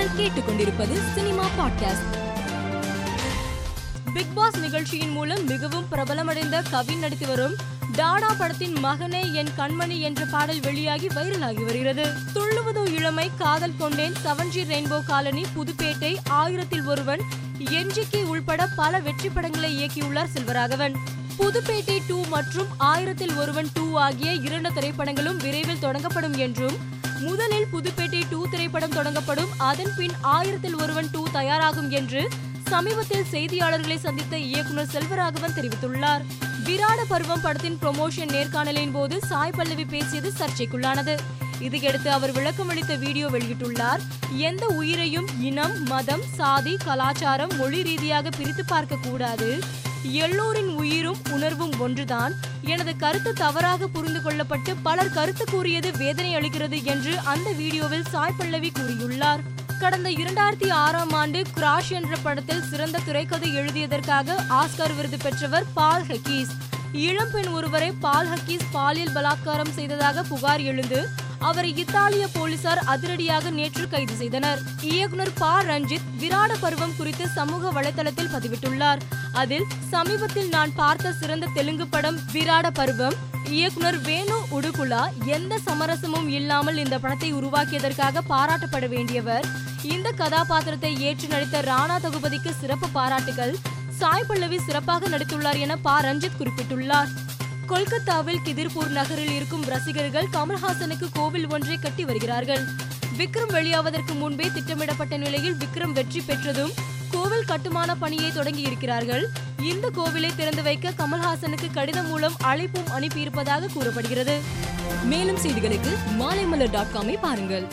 நீங்கள் கேட்டுக்கொண்டிருப்பது cinema podcast. Big pass நிகழ்ச்சியின் மூலம் மிகவும் பிரபலமடைந்த கவின் நடித்து வரும் டாடா படத்தின் மகனே என் கண்மணி என்ற பாடல் வெளியாகி வைரலாகி வருகிறது. Thulluvadho Ilamai Kadhal Kondein seven G rainbow colony Pudhupettai ஆயிரத்தில் ஒருவன் என்ஜிகே உள்பட பல வெற்றி படங்களை இயக்கியுள்ளார் செல்வராகவன். புதுப்பேட்டை டூ மற்றும் ஆயிரத்தில் ஒருவன் டூ ஆகிய இரண்டு திரைப்படங்களும் விரைவில் தொடங்கப்படும் என்றும் முதலில் புதுப்பேட்டை டூ திரைப்படம் தொடங்கப்படும். அதன் பின் ஆயிரத்தில் ஒருவன் டூ தயாராகும் என்று சமீபத்தில் செய்தியாளர்களை சந்தித்த இயக்குனர் செல்வராகவன் தெரிவித்துள்ளார். விராட பருவம் படத்தின் ப்ரொமோஷன் நேர்காணலின் போது சாய் பல்லவி பேசியது சர்ச்சைக்குள்ளானது. இதையடுத்து அவர் விளக்கமளித்த வீடியோ வெளியிட்டுள்ளார். எந்த உயிரையும் இனம் மதம் சாதி கலாச்சாரம் மொழி ரீதியாக பிரித்து பார்க்க கூடாது எல்லோரின் உயிரும் உணர்வும் ஒன்றுதான். எனது கருத்து தவறாக புரிந்து கொள்ளப்பட்டு பலர் கருத்து கூறியது வேதனை அளிக்கிறது என்று அந்த வீடியோவில் சாய் பல்லவி கூறியுள்ளார். கடந்த இரண்டாயிரத்தி ஆறாம் ஆண்டு கிராஷ் என்ற படத்தில் சிறந்த திரைக்கதை எழுதியதற்காக ஆஸ்கார் விருது பெற்றவர் பால் ஹக்கீஸ். இளம்பெண் ஒருவரை பால் ஹக்கீஸ் பாலியல் பலாத்காரம் செய்ததாக புகார் எழுந்து அவரை இத்தாலிய போலீசார் அதிரடியாக நேற்று கைது செய்தனர். இயக்குனர் பா. ரஞ்சித் விராட பருவம் குறித்து சமூக வலைதளத்தில் பதிவிட்டுள்ளார். அதில் சமீபத்தில் நான் பார்த்த சிறந்த தெலுங்கு படம் விராட பருவம் இயக்குனர் வேணு உடுகுலா எந்த சமரசமும் இல்லாமல் இந்த படத்தை உருவாக்கியதற்காக பாராட்டப்பட வேண்டியவர். இந்த கதாபாத்திரத்தை ஏற்று நடித்த ராணா தகுபதிக்கு சிறப்பு பாராட்டுகள் சாய் பல்லவி சிறப்பாக நடித்துள்ளார் என பா. ரஞ்சித் குறிப்பிட்டுள்ளார். கொல்கத்தாவில் கிதிர்பூர் நகரில் இருக்கும் ரசிகர்கள் கமல்ஹாசனுக்கு கோவில் ஒன்றை கட்டி வருகிறார்கள். விக்ரம் வெளியாவதற்கு முன்பே திட்டமிடப்பட்ட நிலையில் விக்ரம் வெற்றி பெற்றதும் கோவில் கட்டுமான பணியை தொடங்கி இருக்கிறார்கள் இந்த கோவிலை திறந்து வைக்க கமல்ஹாசனுக்கு கடிதம் மூலம் அழைப்பும் அனுப்பியிருப்பதாக கூறப்படுகிறது. மேலும் செய்திகளுக்கு மாலைமலர் டாட் காமை பாருங்கள்.